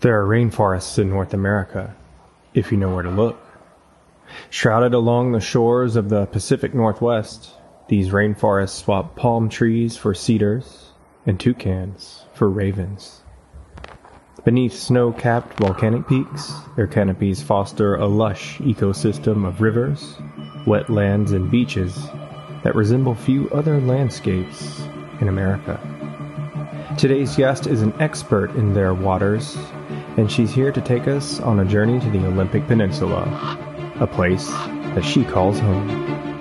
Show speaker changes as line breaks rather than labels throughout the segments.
There are rainforests in North America, if you know where to look. Shrouded along the shores of the Pacific Northwest, these rainforests swap palm trees for cedars and toucans for ravens. Beneath snow capped volcanic peaks, their canopies foster a lush ecosystem of rivers, wetlands, and beaches that resemble few other landscapes in America. Today's guest is an expert in their waters, and she's here to take us on a journey to the Olympic Peninsula, a place that she calls home.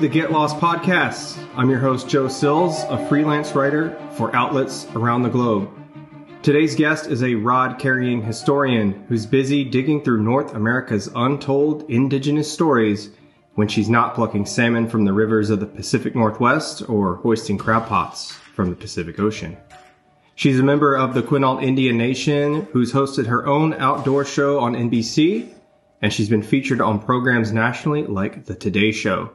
The Get Lost podcast. I'm your host, Joe Sills, a freelance writer for outlets around the globe. Today's guest is a rod carrying historian who's busy digging through North America's untold indigenous stories when she's not plucking salmon from the rivers of the Pacific Northwest or hoisting crab pots from the Pacific Ocean. She's a member of the Quinault Indian Nation who's hosted her own outdoor show on NBC and she's been featured on programs nationally like The Today Show.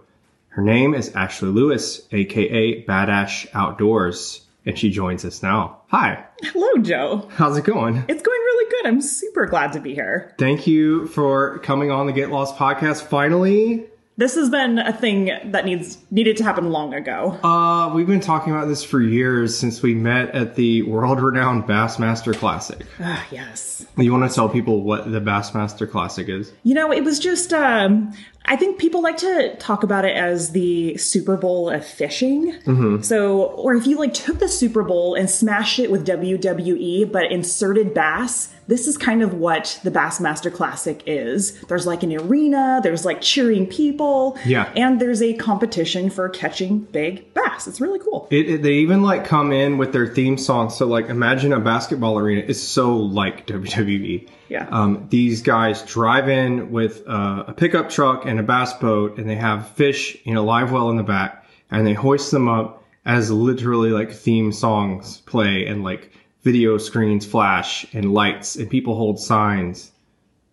Her name is Ashley Lewis, aka Badash Outdoors, and she joins us now. Hi.
Hello, Joe.
How's it going?
It's going really good. I'm super glad to be here.
Thank you for coming on the Get Lost podcast finally.
This has been a thing that needs needed to happen long ago.
Uh, we've been talking about this for years since we met at the world-renowned Bassmaster Classic.
Ah, yes.
You want to tell people what the Bassmaster Classic is?
You know, it was just um I think people like to talk about it as the Super Bowl of fishing. So, or if you like took the Super Bowl and smashed it with WWE but inserted bass, this is kind of what the Bassmaster Classic is. There's like an arena, there's like cheering people,
Yeah.
and there's a competition for catching big bass. It's really cool.
It, it- they even like come in with their theme song. So like, imagine a basketball arena is so like WWE.
Yeah.
Um, these guys drive in with uh, a pickup truck and a bass boat, and they have fish in a live well in the back, and they hoist them up as literally like theme songs play, and like video screens flash and lights, and people hold signs.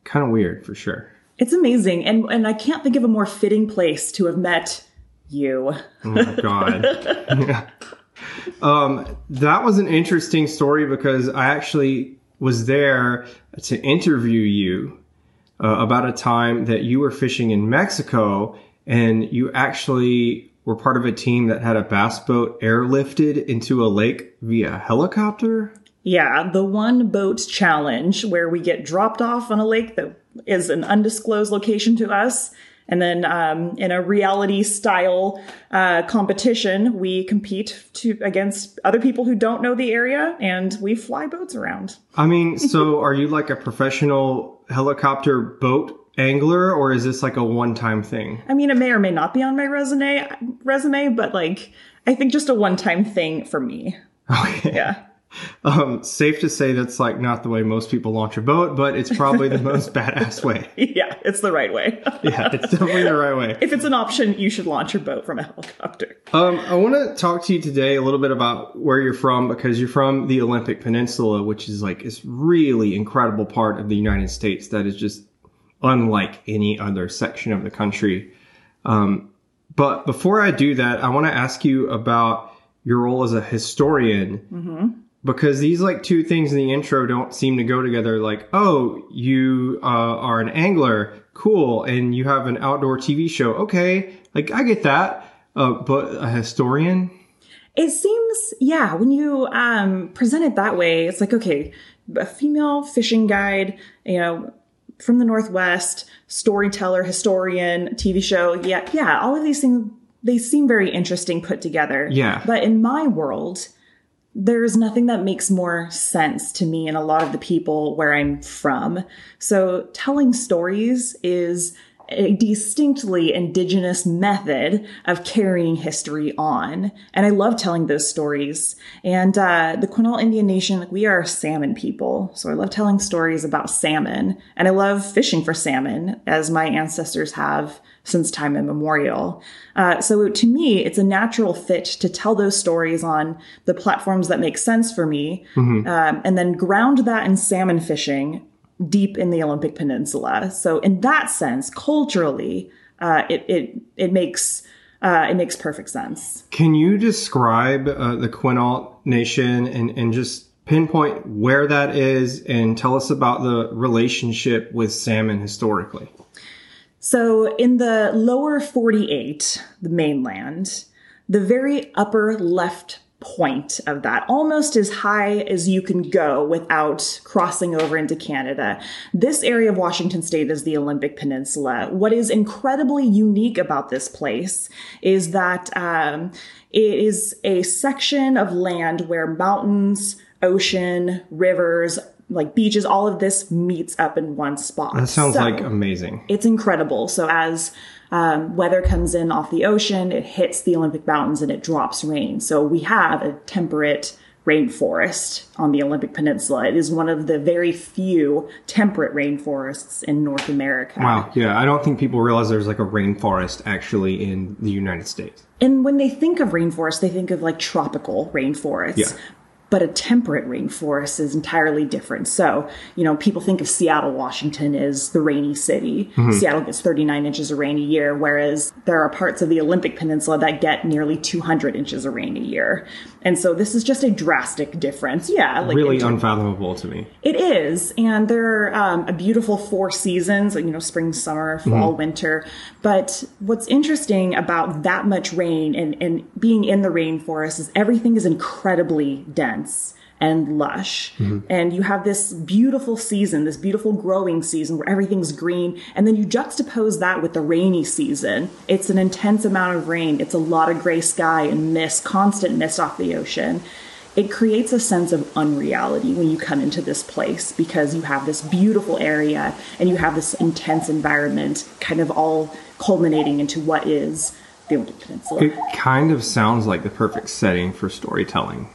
Kind of weird for sure.
It's amazing, and and I can't think of a more fitting place to have met you.
Oh my god. Yeah. Um, that was an interesting story because I actually was there to interview you uh, about a time that you were fishing in Mexico and you actually were part of a team that had a bass boat airlifted into a lake via helicopter.
Yeah, the one boat challenge where we get dropped off on a lake that is an undisclosed location to us. And then um, in a reality style uh, competition, we compete to against other people who don't know the area, and we fly boats around.
I mean, so are you like a professional helicopter boat angler or is this like a one-time thing?
I mean, it may or may not be on my resume, resume, but like I think just a one-time thing for me.
Okay.
Yeah.
Um, safe to say that's like not the way most people launch a boat, but it's probably the most badass way.
Yeah, it's the right way.
Yeah, it's definitely the right way.
if it's an option, you should launch your boat from a helicopter.
Um, I want to talk to you today a little bit about where you're from because you're from the Olympic Peninsula, which is like this really incredible part of the United States that is just unlike any other section of the country. Um, but before I do that, I want to ask you about your role as a historian. Because these like two things in the intro don't seem to go together. Like, oh, you uh, are an angler, cool, and you have an outdoor TV show, okay, like I get that. Uh, but a historian,
It seems, yeah, when you um, present it that way, it's like, okay, a female fishing guide, you know, from the Northwest, storyteller, historian, TV show. Yeah, yeah, all of these things they seem very interesting put together.
Yeah.
But in my world, there's nothing that makes more sense to me and a lot of the people where I'm from. So telling stories is a distinctly indigenous method of carrying history on. And I love telling those stories. And uh, the Quinault Indian Nation, like we are salmon people. So I love telling stories about salmon. And I love fishing for salmon, as my ancestors have since time immemorial. Uh, so to me, it's a natural fit to tell those stories on the platforms that make sense for me, um, and then ground that in salmon fishing deep in the Olympic Peninsula. So in that sense, culturally, uh, it it it makes uh, it makes perfect sense.
Can you describe uh, the Quinault Nation and, and just pinpoint where that is and tell us about the relationship with salmon historically?
So in the lower 48, the mainland, the very upper left point of that, almost as high as you can go without crossing over into Canada. This area of Washington state is the Olympic Peninsula. What is incredibly unique about this place is that um, it is a section of land where mountains, ocean, rivers, like beaches, all of this meets up in one spot.
That sounds
So-
like amazing.
it's incredible. So as um, weather comes in off the ocean, it hits the Olympic Mountains and it drops rain. So we have a temperate rainforest on the Olympic Peninsula. It is one of the very few temperate rainforests in North America.
Wow. Yeah, I don't think people realize there's like a rainforest actually in the United States.
And when they think of rainforest, they think of like tropical rainforests.
Yeah.
But a temperate rainforest is entirely different. So, you know, people think of Seattle, Washington as the rainy city. Mm-hmm. Seattle gets 39 inches of rain a year, whereas there are parts of the Olympic Peninsula that get nearly 200 inches of rain a year. And so this is just a drastic difference. Yeah. Like
really unfathomable to me.
it is, and there are um, a beautiful four seasons, you know, spring, summer, fall, winter. But what's interesting about that much rain and, and being in the rainforest is everything is incredibly dense and lush. Mm-hmm. And you have this beautiful season, this beautiful growing season where everything's green. And then you juxtapose that with the rainy season. It's an intense amount of rain. It's a lot of gray sky and mist, constant mist off the ocean it creates a sense of unreality when you come into this place because you have this beautiful area and you have this intense environment kind of all culminating into what is the Olympic Peninsula.
It kind of sounds like the perfect setting for storytelling.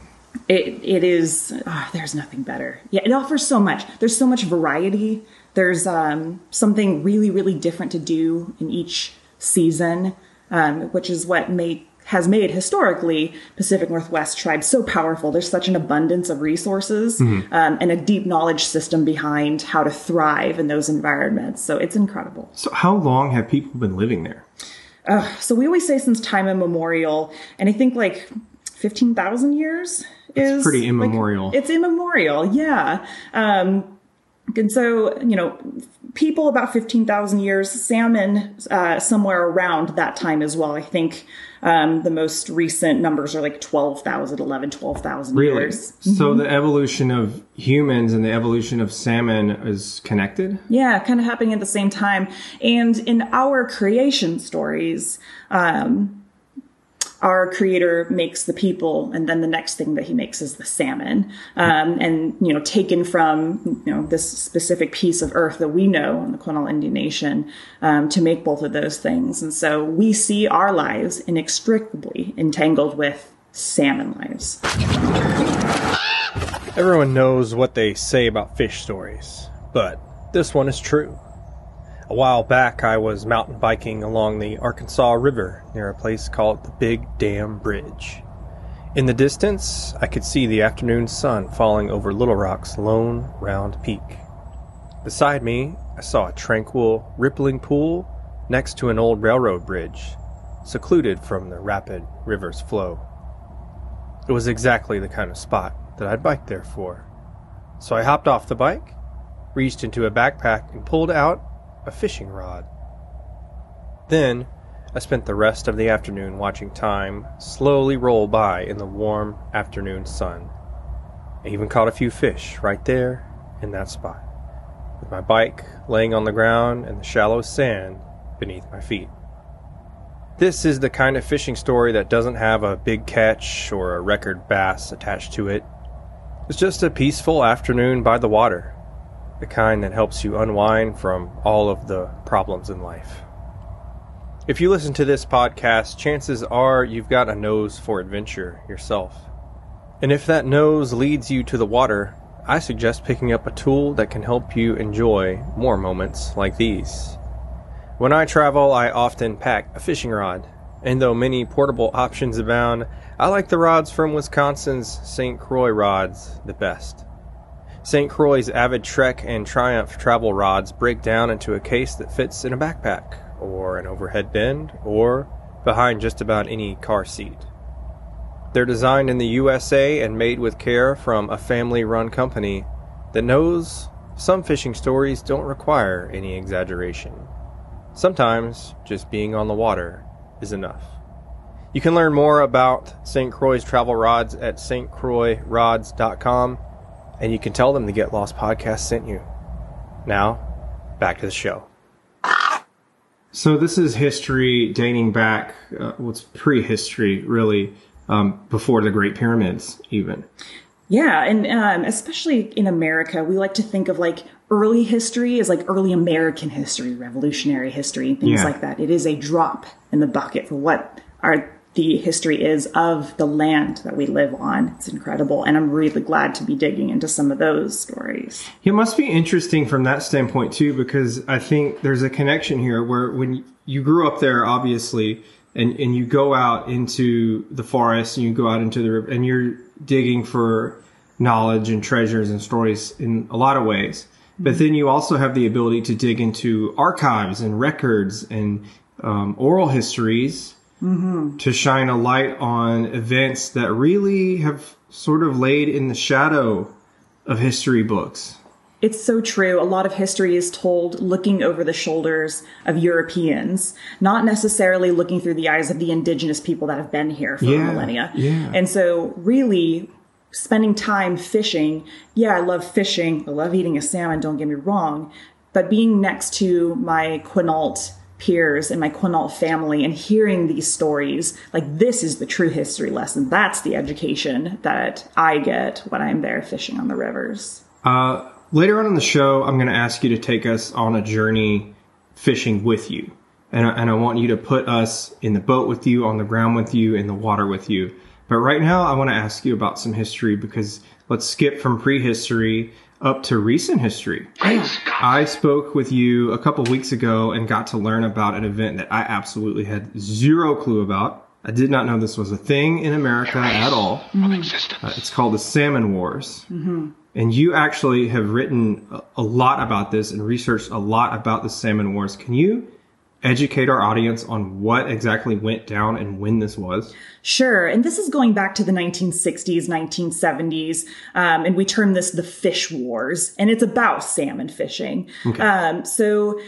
It, it is, ah, there's nothing better. Yeah, it offers so much. There's so much variety. There's um, something really, really different to do in each season, um, which is what made has made historically Pacific Northwest tribes so powerful. There's such an abundance of resources um, and a deep knowledge system behind how to thrive in those environments. So it's incredible.
So, how long have people been living there?
So we always say since time immemorial, and I think like fifteen thousand years is
pretty
like-
immemorial.
it's immemorial, yeah. Um, and so you know, people about fifteen thousand years, salmon uh, somewhere around that time as well. I think um, the most recent numbers are like 12,000, 11, 12,000
Really?
years.
So, the evolution of humans and the evolution of salmon is connected?
Yeah, kind of happening at the same time. And in our creation stories, um, our creator makes the people, and then the next thing that he makes is the salmon. Um, and, you know, taken from, you know, this specific piece of earth that we know in the Quinault Indian Nation um, to make both of those things. And so we see our lives inextricably entangled with salmon lives.
Everyone knows what they say about fish stories, but this one is true. A while back, I was mountain biking along the Arkansas River near a place called the Big Dam Bridge. In the distance, I could see the afternoon sun falling over Little Rock's lone, round peak. Beside me, I saw a tranquil, rippling pool next to an old railroad bridge, secluded from the rapid river's flow. It was exactly the kind of spot that I'd biked there for. So I hopped off the bike, reached into a backpack, and pulled out a fishing rod. Then I spent the rest of the afternoon watching time slowly roll by in the warm afternoon sun. I even caught a few fish right there in that spot, with my bike laying on the ground and the shallow sand beneath my feet. This is the kind of fishing story that doesn't have a big catch or a record bass attached to it. It's just a peaceful afternoon by the water, the kind that helps you unwind from all of the problems in life. If you listen to this podcast, chances are you've got a nose for adventure yourself. And if that nose leads you to the water, I suggest picking up a tool that can help you enjoy more moments like these. When I travel, I often pack a fishing rod, and though many portable options abound, I like the rods from Wisconsin's St. Croix rods the best. St. Croix's Avid Trek and Triumph travel rods break down into a case that fits in a backpack, or an overhead bin, or behind just about any car seat. They're designed in the USA and made with care from a family run company that knows some fishing stories don't require any exaggeration. Sometimes just being on the water is enough. You can learn more about St. Croix's travel rods at stcroixrods.com and you can tell them the Get Lost podcast sent you. Now, back to the show.
So this is history dating back, uh, what's prehistory really, um, before the Great Pyramids, even.
Yeah, and um, especially in America, we like to think of like early history as like early American history, revolutionary history, things
Yeah.
like that. It is a drop in the bucket for what our the history is of the land that we live on. It's incredible, and I'm really glad to be digging into some of those stories.
It must be interesting from that standpoint too, because I think there's a connection here where when you grew up there, obviously, and, and you go out into the forest and you go out into the river and you're digging for knowledge and treasures and stories in a lot of ways. But then you also have the ability to dig into archives and records and um, oral histories Mm-hmm. to shine a light on events that really have sort of laid in the shadow of history books.
It's so true. A lot of history is told looking over the shoulders of Europeans, not necessarily looking through the eyes of the indigenous people that have been here for
Yeah,
millennia.
yeah.
And so, really, spending time fishing, yeah, I love fishing. I love eating a salmon, don't get me wrong. But being next to my Quinault peers and my Quinault family and hearing these stories, like this is the true history lesson. That's the education that I get when I'm there fishing on the rivers.
Uh, later on in the show, I'm going to ask you to take us on a journey fishing with you. And I, and I want you to put us in the boat with you, on the ground with you, in the water with you. But right now, I want to ask you about some history because let's skip from prehistory up to recent history. I spoke with you a couple weeks ago and got to learn about an event that I absolutely had zero clue about. I did not know this was a thing in America at all.
existence.
Uh, it's called the Salmon Wars. And you actually have written a, a lot about this and researched a lot about the Salmon Wars. Can you educate our audience on what exactly went down and when this was?
Sure. And this is going back to the 1960s, 1970s. Um, and we term this the fish wars. And it's about salmon fishing. Um, so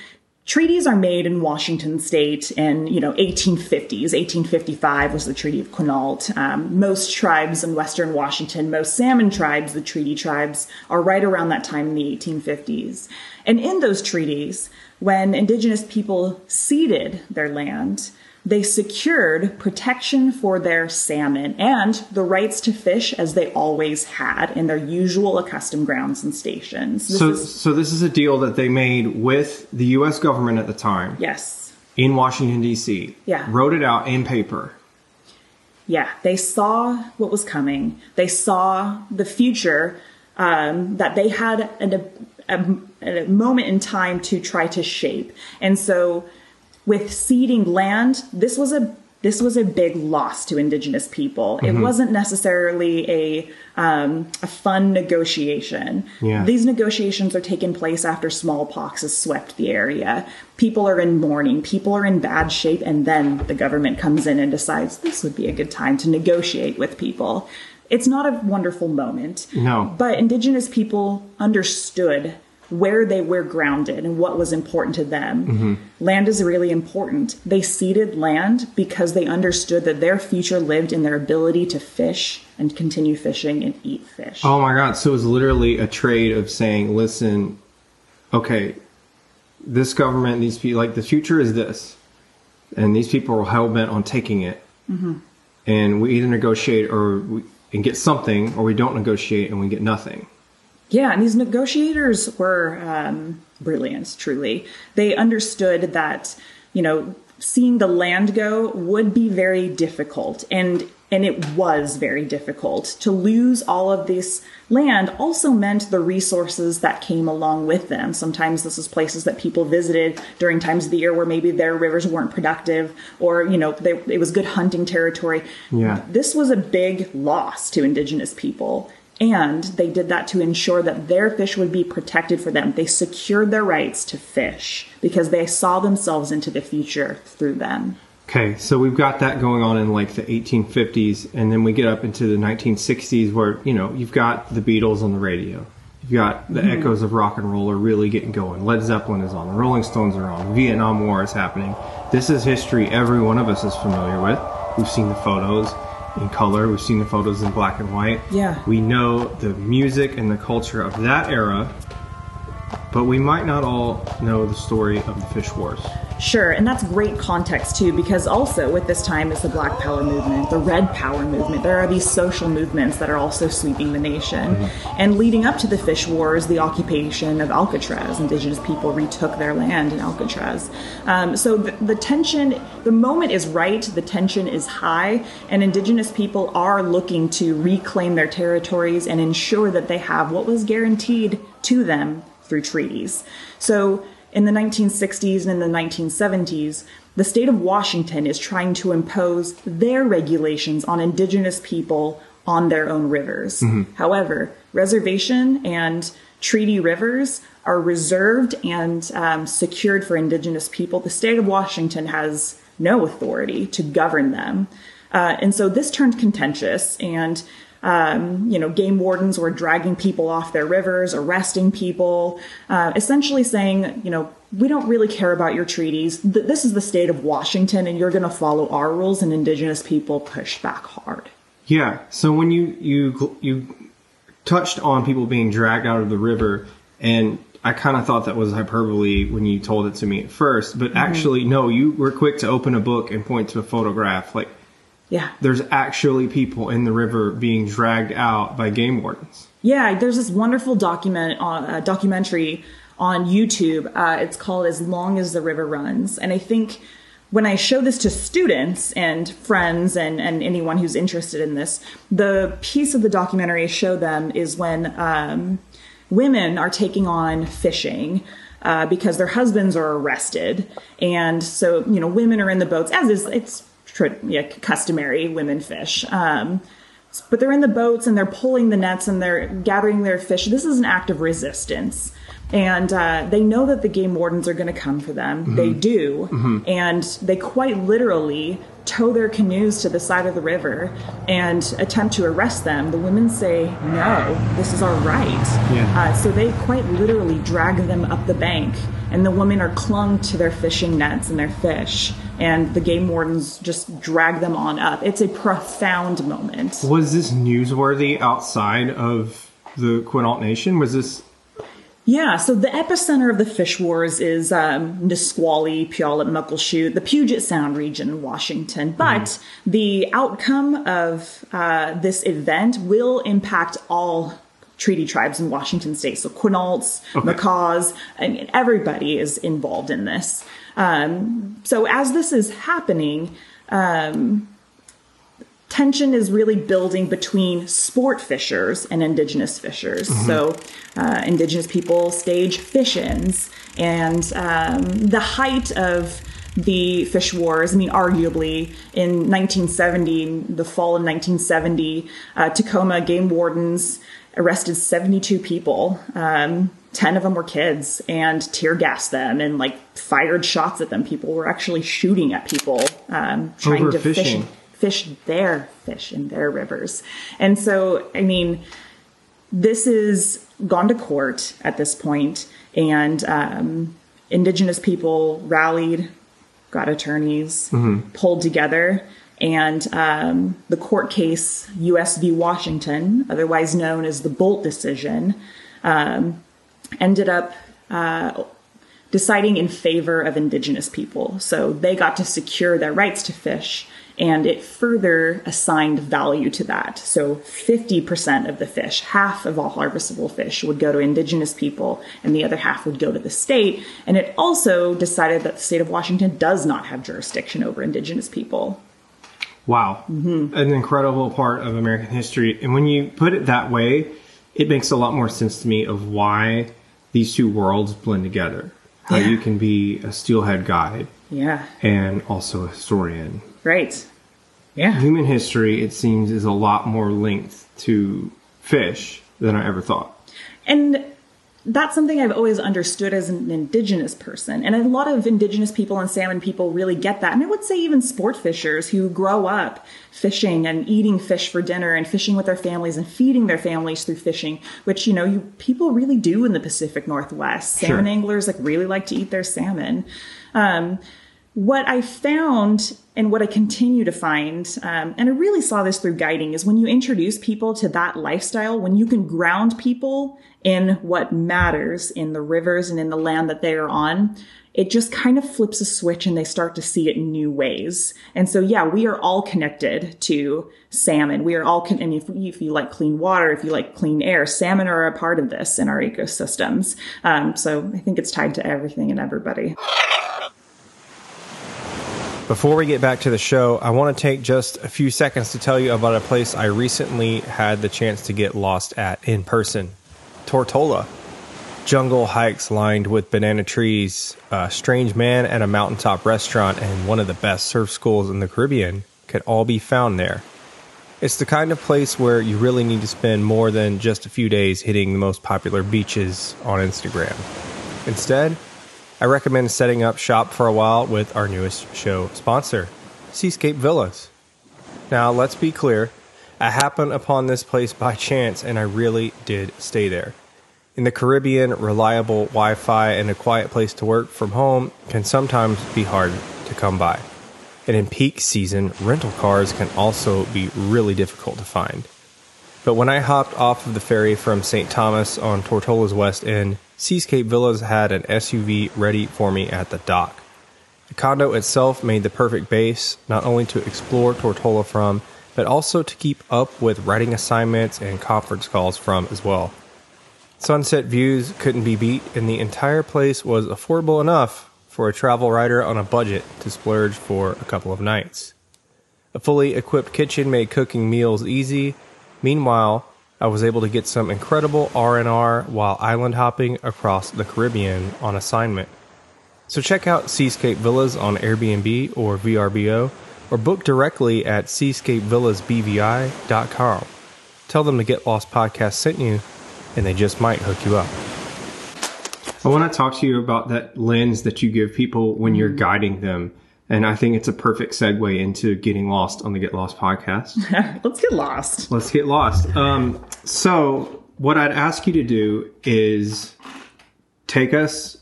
treaties are made in Washington state in, you know, 1850s. 1855 was the Treaty of Quinault. Um, most tribes in Western Washington, most salmon tribes, the treaty tribes, are right around that time in the 1850s. And in those treaties, when indigenous people ceded their land, they secured protection for their salmon and the rights to fish as they always had in their usual accustomed grounds and stations. This
So,
is-
so this is a deal that they made with the U.S. government at the time
yes.
in Washington D.C.
Yeah.
wrote it out in paper.
Yeah, they saw what was coming. They saw the future um, that they had an, a, a moment in time to try to shape. And so, with ceding land, this was a this was a big loss to indigenous people. It wasn't necessarily a um, a fun negotiation.
Yeah.
These negotiations are taking place after smallpox has swept the area. People are in mourning. People are in bad shape, and then the government comes in and decides this would be a good time to negotiate with people. It's not a wonderful moment.
No.
But indigenous people understood where they were grounded and what was important to them. Mm-hmm. Land is really important. They ceded land because they understood that their future lived in their ability to fish and continue fishing and eat fish.
Oh my God! So it was literally a trade of saying, "Listen, okay, this government, these people, like the future is this, and these people are hell bent on taking it. Mm-hmm. And we either negotiate or we and get something, or we don't negotiate and we get nothing.
Yeah, and these negotiators were um, brilliant, truly. They understood that, you know, seeing the land go would be very difficult. And and it was very difficult. To lose all of this land also meant the resources that came along with them. Sometimes this is places that people visited during times of the year where maybe their rivers weren't productive or, you know, they, it was good hunting territory.
Yeah.
This was a big loss to indigenous people. And they did that to ensure that their fish would be protected for them. They secured their rights to fish because they saw themselves into the future through them.
Okay, so we've got that going on in like the 1850s, and then we get up into the 1960s where, you know, you've got the Beatles on the radio. You've got the mm-hmm. echoes of rock and roll are really getting going. Led Zeppelin is on, the Rolling Stones are on, Vietnam War is happening. This is history every one of us is familiar with. We've seen the photos in color, we've seen the photos in black and white.
Yeah.
We know the music and the culture of that era, but we might not all know the story of the fish wars.
Sure, and that's great context too, because also with this time is the Black Power movement, the Red Power movement. There are these social movements that are also sweeping the nation. And leading up to the fish wars, the occupation of Alcatraz, indigenous people retook their land in Alcatraz. Um, so the, the tension, the moment is right, the tension is high, and indigenous people are looking to reclaim their territories and ensure that they have what was guaranteed to them through treaties. So in the 1960s and in the 1970s, the state of Washington is trying to impose their regulations on indigenous people on their own rivers. However, reservation and treaty rivers are reserved and um, secured for indigenous people. The state of Washington has no authority to govern them. Uh, and so this turned contentious and um, you know, game wardens were dragging people off their rivers, arresting people, uh, essentially saying, you know, we don't really care about your treaties. Th- this is the state of Washington, and you're going to follow our rules. And indigenous people pushed back hard.
Yeah. So when you you you touched on people being dragged out of the river, and I kind of thought that was hyperbole when you told it to me at first, but actually, no, you were quick to open a book and point to a photograph. Like
Yeah.
there's actually people in the river being dragged out by game wardens.
Yeah, there's this wonderful document on uh, documentary on YouTube. Uh, it's called "As Long as the River Runs," and I think when I show this to students and friends and, and anyone who's interested in this, the piece of the documentary I show them is when um, women are taking on fishing. Uh, because their husbands are arrested, and so you know women are in the boats, as is it's yeah, customary. Women fish, um, but they're in the boats and they're pulling the nets and they're gathering their fish. This is an act of resistance. And uh, they know that the game wardens are going to come for them. They do. And they quite literally tow their canoes to the side of the river and attempt to arrest them. The women say, No, this is our right.
Yeah.
Uh, so they quite literally drag them up the bank. And the women are clung to their fishing nets and their fish. And the game wardens just drag them on up. It's a profound moment.
Was this newsworthy outside of the Quinault Nation? Was this
Yeah, so the epicenter of the fish wars is um, Nisqually, Puyallup, Muckleshoot, the Puget Sound region in Washington. But the outcome of uh, this event will impact all treaty tribes in Washington state. So Quinaults,
Okay.
Makahs, I mean, everybody is involved in this. Um, so as this is happening, tension is really building between sport fishers and indigenous fishers. So, uh, indigenous people stage fish ins, and um, the height of the fish wars. I mean, arguably in 1970, the fall of 1970, uh, Tacoma game wardens arrested 72 people. Um, 10 of them were kids and tear gassed them and like fired shots at them. People were actually shooting at people, um, trying to fish. Fish their fish in their rivers. And so, I mean, this is gone to court at this point, and um, indigenous people rallied, got attorneys, pulled together, and um, the court case, U.S. v. Washington, otherwise known as the Boldt decision, um, ended up uh, deciding in favor of indigenous people. So they got to secure their rights to fish and it further assigned value to that. So 50% of the fish, half of all harvestable fish, would go to indigenous people, and the other half would go to the state. And it also decided that the state of Washington does not have jurisdiction over indigenous people.
Wow. Mm-hmm. An incredible part of American history. And when you put it that way, it makes a lot more sense to me of why these two worlds blend together. How yeah. you can be a steelhead guide.
Yeah.
And also a historian.
Right. Yeah.
Human history, it seems, is a lot more linked to fish than I ever thought.
And that's something I've always understood as an indigenous person. And a lot of indigenous people and salmon people really get that. And I would say even sport fishers who grow up fishing and eating fish for dinner and fishing with their families and feeding their families through fishing, which, you know, you people really do in the Pacific Northwest. Salmon sure. anglers like really like to eat their salmon. Um, what I found and what I continue to find, um, and I really saw this through guiding, is when you introduce people to that lifestyle, when you can ground people in what matters in the rivers and in the land that they are on, it just kind of flips a switch and they start to see it in new ways. And so, yeah, we are all connected to salmon. We are all, con- and if, if you like clean water, if you like clean air, salmon are a part of this in our ecosystems. Um, so I think it's tied to everything and everybody.
Before we get back to the show, I want to take just a few seconds to tell you about a place I recently had the chance to get lost at in person Tortola. Jungle hikes lined with banana trees, a strange man at a mountaintop restaurant, and one of the best surf schools in the Caribbean could all be found there. It's the kind of place where you really need to spend more than just a few days hitting the most popular beaches on Instagram. Instead, I recommend setting up shop for a while with our newest show sponsor, Seascape Villas. Now, let's be clear, I happened upon this place by chance and I really did stay there. In the Caribbean, reliable Wi Fi and a quiet place to work from home can sometimes be hard to come by. And in peak season, rental cars can also be really difficult to find. But when I hopped off of the ferry from St. Thomas on Tortola's west end, Seascape Villas had an SUV ready for me at the dock. The condo itself made the perfect base, not only to explore Tortola from, but also to keep up with writing assignments and conference calls from as well. Sunset views couldn't be beat, and the entire place was affordable enough for a travel writer on a budget to splurge for a couple of nights. A fully equipped kitchen made cooking meals easy. Meanwhile, I was able to get some incredible R&R while island hopping across the Caribbean on assignment. So check out Seascape Villas on Airbnb or VRBO or book directly at seascapevillasbvi.com. Tell them the Get Lost podcast sent you and they just might hook you up.
I want to talk to you about that lens that you give people when you're guiding them and I think it's a perfect segue into getting lost on the Get Lost podcast.
Let's get lost.
Let's get lost. Um, so, what I'd ask you to do is take us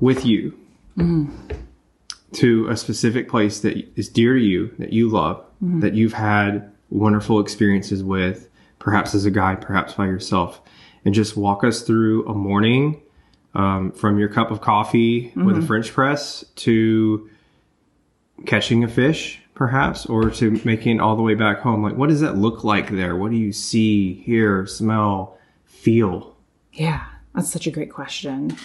with you mm. to a specific place that is dear to you, that you love, mm. that you've had wonderful experiences with, perhaps as a guide, perhaps by yourself, and just walk us through a morning um, from your cup of coffee mm-hmm. with a mm-hmm. French press to catching a fish, perhaps, or to making it all the way back home. Like, what does that look like there? What do you see, hear, smell, feel?
Yeah, that's such a great question.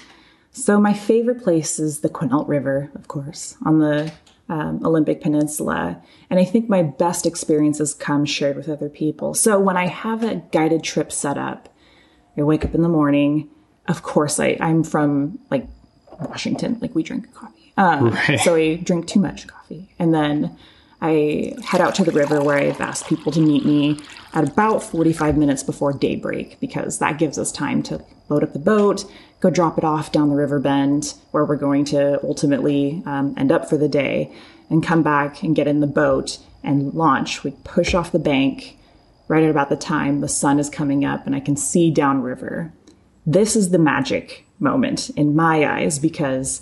So, my favorite place is the Quinault River, of course, on the um, Olympic Peninsula. And I think my best experiences come shared with other people. So, when I have a guided trip set up, I wake up in the morning of course, I, I'm from like Washington, like we drink coffee. Um, right. So I drink too much coffee. And then I head out to the river where I've asked people to meet me at about 45 minutes before daybreak because that gives us time to load up the boat, go drop it off down the river bend where we're going to ultimately um, end up for the day, and come back and get in the boat and launch. We push off the bank right at about the time the sun is coming up and I can see downriver this is the magic moment in my eyes because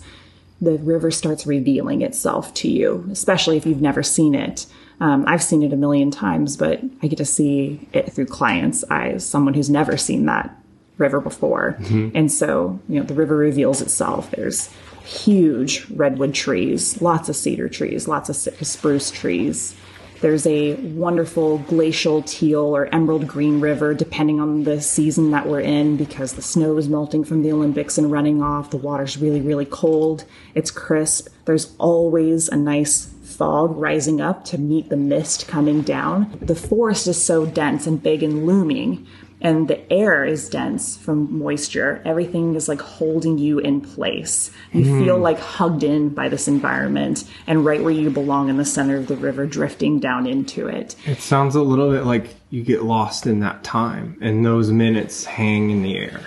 the river starts revealing itself to you, especially if you've never seen it. Um, I've seen it a million times, but I get to see it through clients' eyes, someone who's never seen that river before. And so, you know, the river reveals itself. There's huge redwood trees, lots of cedar trees, lots of spruce trees. There's a wonderful glacial teal or emerald green river, depending on the season that we're in, because the snow is melting from the Olympics and running off. The water's really, really cold. It's crisp. There's always a nice fog rising up to meet the mist coming down. The forest is so dense and big and looming, and the air is dense from moisture. Everything is like holding you in place. You feel like hugged in by this environment and right where you belong in the center of the river, drifting down into it.
It sounds a little bit like you get lost in that time, and those minutes hang in the air.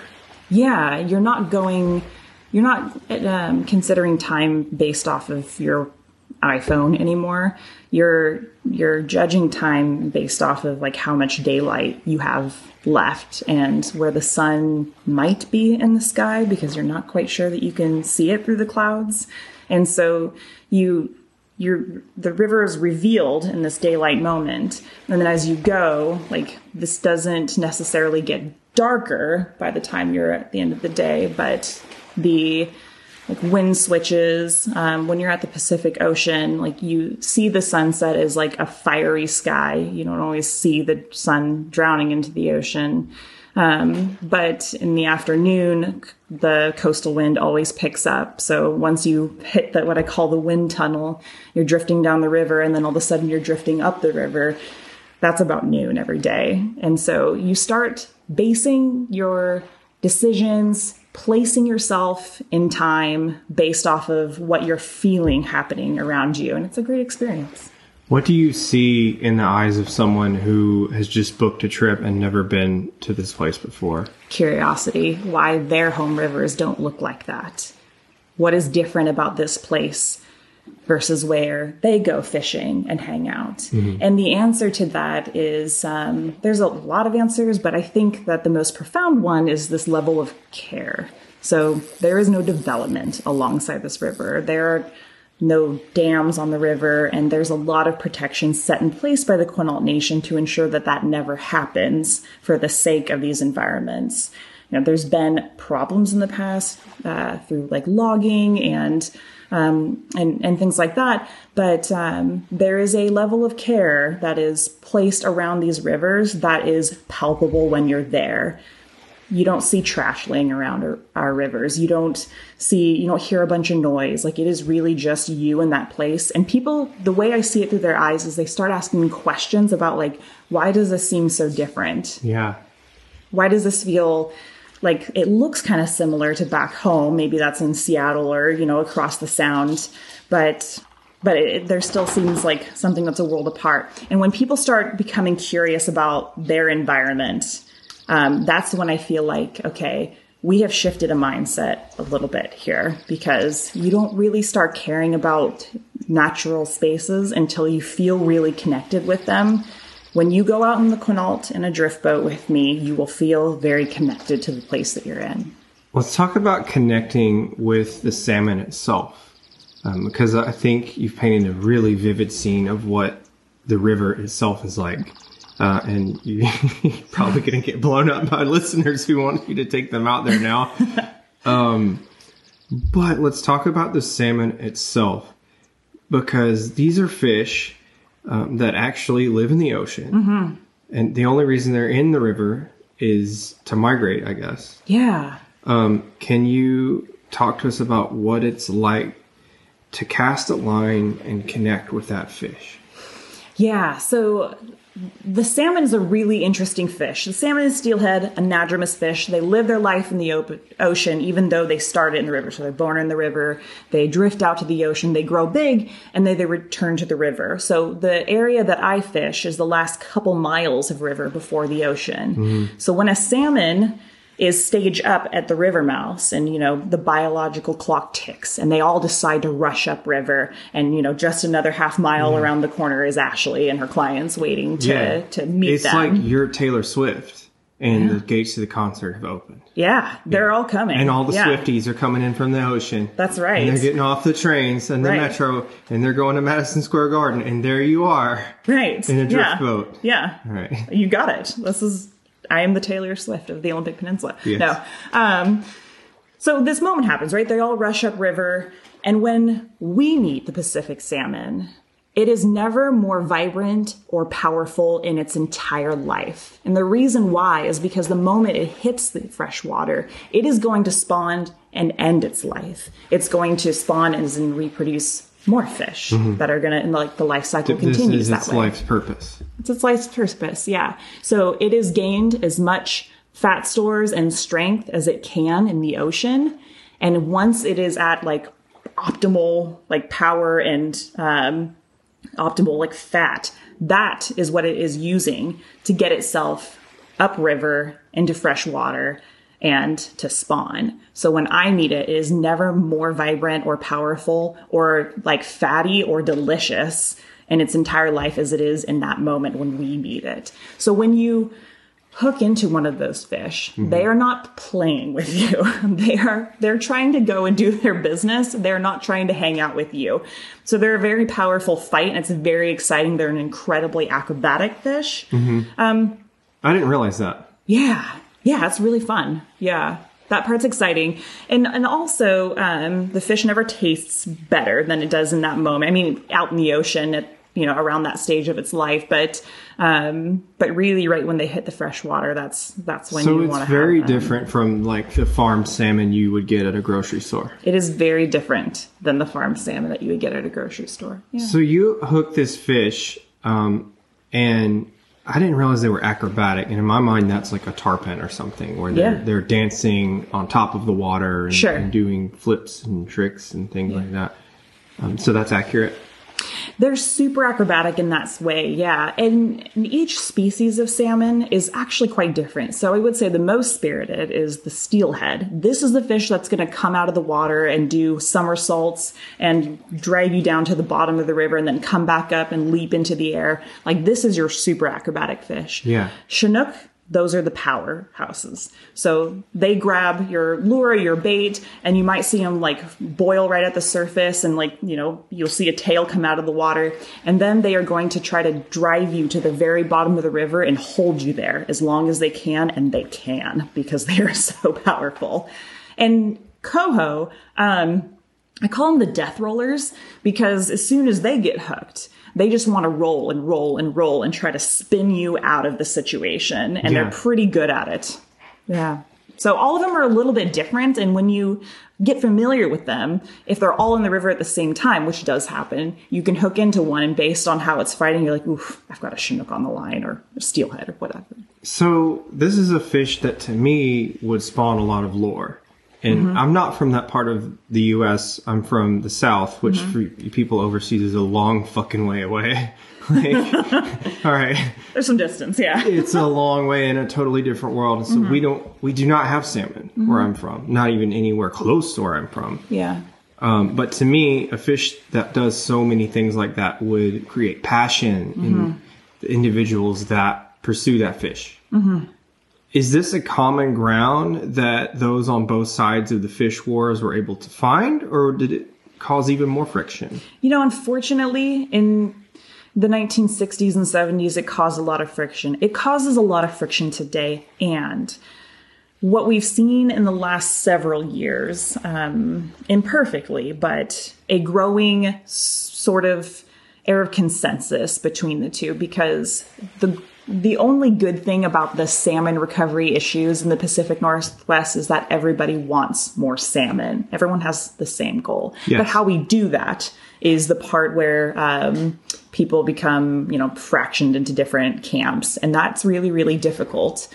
Yeah, you're not going, you're not um, considering time based off of your iPhone anymore. You're you're judging time based off of like how much daylight you have left and where the sun might be in the sky because you're not quite sure that you can see it through the clouds. And so you you're the river is revealed in this daylight moment and then as you go like this doesn't necessarily get darker by the time you're at the end of the day but the like wind switches um, when you're at the pacific ocean like you see the sunset as like a fiery sky you don't always see the sun drowning into the ocean um, but in the afternoon, the coastal wind always picks up. So once you hit that, what I call the wind tunnel, you're drifting down the river and then all of a sudden you're drifting up the river. That's about noon every day. And so you start basing your decisions, placing yourself in time based off of what you're feeling happening around you. And it's a great experience.
What do you see in the eyes of someone who has just booked a trip and never been to this place before?
curiosity why their home rivers don't look like that. What is different about this place versus where they go fishing and hang out? And the answer to that is um, there's a lot of answers, but I think that the most profound one is this level of care. So there is no development alongside this river. There are no dams on the river, and there's a lot of protection set in place by the Quinault Nation to ensure that that never happens for the sake of these environments. You know, there's been problems in the past uh, through like logging and um, and and things like that, but um, there is a level of care that is placed around these rivers that is palpable when you're there you don't see trash laying around our, our, rivers. You don't see, you don't hear a bunch of noise. Like it is really just you in that place. And people, the way I see it through their eyes is they start asking questions about like, why does this seem so different?
Yeah.
Why does this feel like it looks kind of similar to back home? Maybe that's in Seattle or, you know, across the sound, but but it, there still seems like something that's a world apart. And when people start becoming curious about their environment, um, that's when I feel like, okay, we have shifted a mindset a little bit here because you don't really start caring about natural spaces until you feel really connected with them. When you go out in the Quinault in a drift boat with me, you will feel very connected to the place that you're in.
Let's talk about connecting with the salmon itself. Um, because I think you've painted a really vivid scene of what the river itself is like. Uh, and you, are probably going to get blown up by listeners who want you to take them out there now. um, but let's talk about the salmon itself because these are fish um, that actually live in the ocean.
Mm-hmm.
And the only reason they're in the river is to migrate, I guess.
Yeah.
Um, can you talk to us about what it's like to cast a line and connect with that fish?
Yeah. So the salmon is a really interesting fish. The salmon is steelhead, anadromous fish. They live their life in the open ocean, even though they started in the river. So they're born in the river, they drift out to the ocean, they grow big, and then they return to the river. So the area that I fish is the last couple miles of river before the ocean. Mm-hmm. So when a salmon is stage up at the river mouths and you know the biological clock ticks and they all decide to rush up river and you know just another half mile yeah. around the corner is ashley and her clients waiting to
Yeah.
to meet
It's
them
like you're Taylor Swift and the gates to the concert have opened.
yeah they're all coming
And all the
yeah.
Swifties are coming in from the ocean.
that's right
And they're getting off the trains and the
Right.
metro and they're going to Madison Square Garden and there you are.
right
in a drift
yeah.
boat.
yeah
All right.
you got it this is I am the Taylor Swift of the Olympic Peninsula.
Yes.
No. Um, so this moment happens, right? They all rush upriver. And when we meet the Pacific salmon, it is never more vibrant or powerful in its entire life. And the reason why is because the moment it hits the fresh water, it is going to spawn and end its life. It's going to spawn and reproduce more fish that are going to, and like the life cycle
This
continues
is
that
its
way.
life's purpose.
It's life's purpose, yeah. So it has gained as much fat stores and strength as it can in the ocean. And once it is at like optimal like power and um, optimal like fat, that is what it is using to get itself upriver into fresh water and to spawn. So when I meet it, it is never more vibrant or powerful or like fatty or delicious in its entire life as it is in that moment when we meet it. So when you hook into one of those fish, mm-hmm. they are not playing with you. they are they're trying to go and do their business. They're not trying to hang out with you. So they're a very powerful fight and it's very exciting. They're an incredibly acrobatic fish. Mm-hmm.
Um, I didn't realize that.
Yeah. Yeah, it's really fun. Yeah. That part's exciting. And and also, um, the fish never tastes better than it does in that moment. I mean, out in the ocean you know, around that stage of its life, but um but really right when they hit the fresh water, that's that's when
So
you
it's
want to
very
have
different from like the farm salmon you would get at a grocery store.
It is very different than the farm salmon that you would get at a grocery store. Yeah.
So you hook this fish, um, and I didn't realize they were acrobatic. And in my mind, that's like a tarpon or something, where they're
Yeah.
they're dancing on top of the water and,
Sure.
and doing flips and tricks and things like that. Um, so that's accurate.
They're super acrobatic in that way, yeah. And each species of salmon is actually quite different. So I would say the most spirited is the steelhead. This is the fish that's going to come out of the water and do somersaults and drag you down to the bottom of the river and then come back up and leap into the air. Like this is your super acrobatic fish.
Yeah.
Chinook, those are the powerhouses. So they grab your lure, your bait, and you might see them like boil right at the surface and like, you know, you'll see a tail come out of the water. And then they are going to try to drive you to the very bottom of the river and hold you there as long as they can. And they can because they are so powerful. And coho, um, I call them the death rollers because as soon as they get hooked, they just want to roll and roll and roll and try to spin you out of the situation. And
Yeah.
they're pretty good at it. Yeah. So all of them are a little bit different. And when you get familiar with them, if they're all in the river at the same time, which does happen, you can hook into one and based on how it's fighting, you're like, oof, I've got a Chinook on the line or a steelhead or whatever.
So this is a fish that to me would spawn a lot of lore. And
Mm-hmm.
I'm not from that part of the U.S. I'm from the South, which
Mm-hmm.
for people overseas is a long fucking way away. like, all right,
There's some distance. Yeah.
it's a long way in a totally different world. And so
Mm-hmm.
we don't, we do not have salmon where I'm from. Not even anywhere close to where I'm from.
Yeah.
Um, but to me, a fish that does so many things like that would create passion in the individuals that pursue that fish. Is this a common ground that those on both sides of the fish wars were able to find, or did it cause even more friction?
You know, unfortunately, in the 1960s and 70s, it caused a lot of friction. It causes a lot of friction today. And what we've seen in the last several years, um, imperfectly, but a growing sort of air of consensus between the two because the the only good thing about the salmon recovery issues in the Pacific Northwest is that everybody wants more salmon. Everyone has the same goal.
Yes.
But how we do that is the part where um, people become, you know, fractioned into different camps. And that's really, really difficult.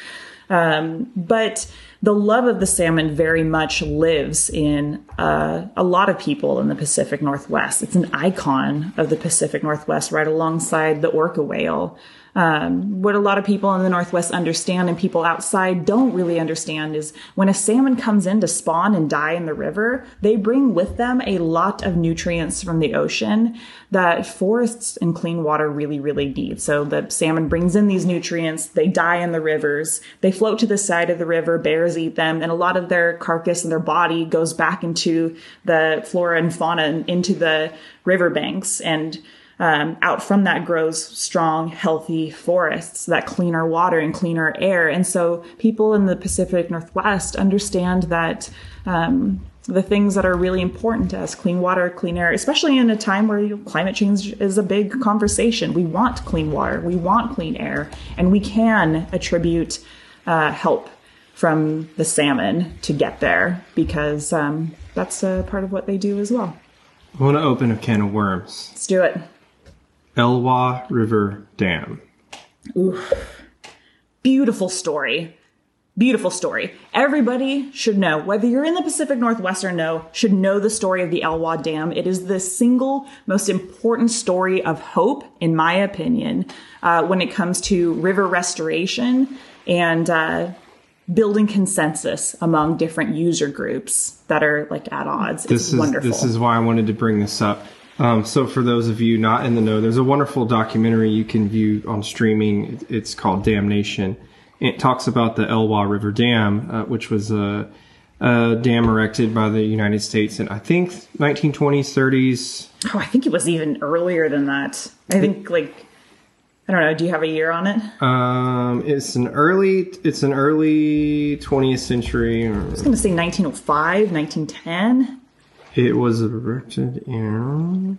Um, but the love of the salmon very much lives in uh, a lot of people in the Pacific Northwest. It's an icon of the Pacific Northwest, right alongside the orca whale. Um, what a lot of people in the Northwest understand and people outside don't really understand is when a salmon comes in to spawn and die in the river, they bring with them a lot of nutrients from the ocean that forests and clean water really, really need. So the salmon brings in these nutrients, they die in the rivers, they float to the side of the river, bears eat them, and a lot of their carcass and their body goes back into the flora and fauna and into the riverbanks. And um, out from that grows strong, healthy forests that cleaner water and cleaner air. And so people in the Pacific Northwest understand that um, the things that are really important to us clean water, clean air, especially in a time where you know, climate change is a big conversation. We want clean water, we want clean air, and we can attribute uh, help from the salmon to get there because um, that's a part of what they do as well.
I want to open a can of worms.
Let's do it.
Elwha River Dam.
Beautiful story. Beautiful story. Everybody should know, whether you're in the Pacific Northwest or no, should know the story of the Elwha Dam. It is the single most important story of hope, in my opinion, uh, when it comes to river restoration and uh, building consensus among different user groups that are like at odds.
This
it's
is
wonderful.
this is why I wanted to bring this up. Um, so for those of you not in the know, there's a wonderful documentary you can view on streaming. It's called Damnation. It talks about the Elwha River Dam, uh, which was a, a dam erected by the United States in I think 1920s, 30s.
oh, I think it was even earlier than that. I think like I don't know. Do you have a year on it?
Um, it's an early it's an early 20th century. Or,
I was going to say 1905, 1910.
It was erected in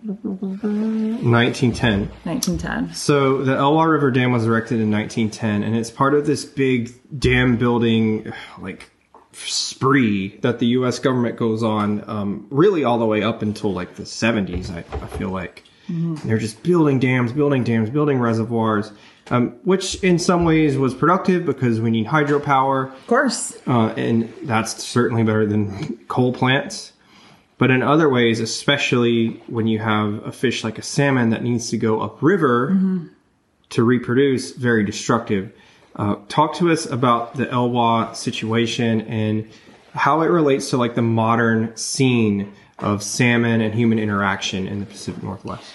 1910.
1910.
So the Elwha River Dam was erected in 1910, and it's part of this big dam building like spree that the U.S. government goes on, um, really all the way up until like the 70s. I, I feel like they're just building dams, building dams, building reservoirs, um, which in some ways was productive because we need hydropower,
Of course.
uh, and that's certainly better than coal plants. But in other ways, especially when you have a fish like a salmon that needs to go upriver to reproduce, very destructive. Uh, talk to us about the Elwha situation and how it relates to like the modern scene of salmon and human interaction in the Pacific Northwest.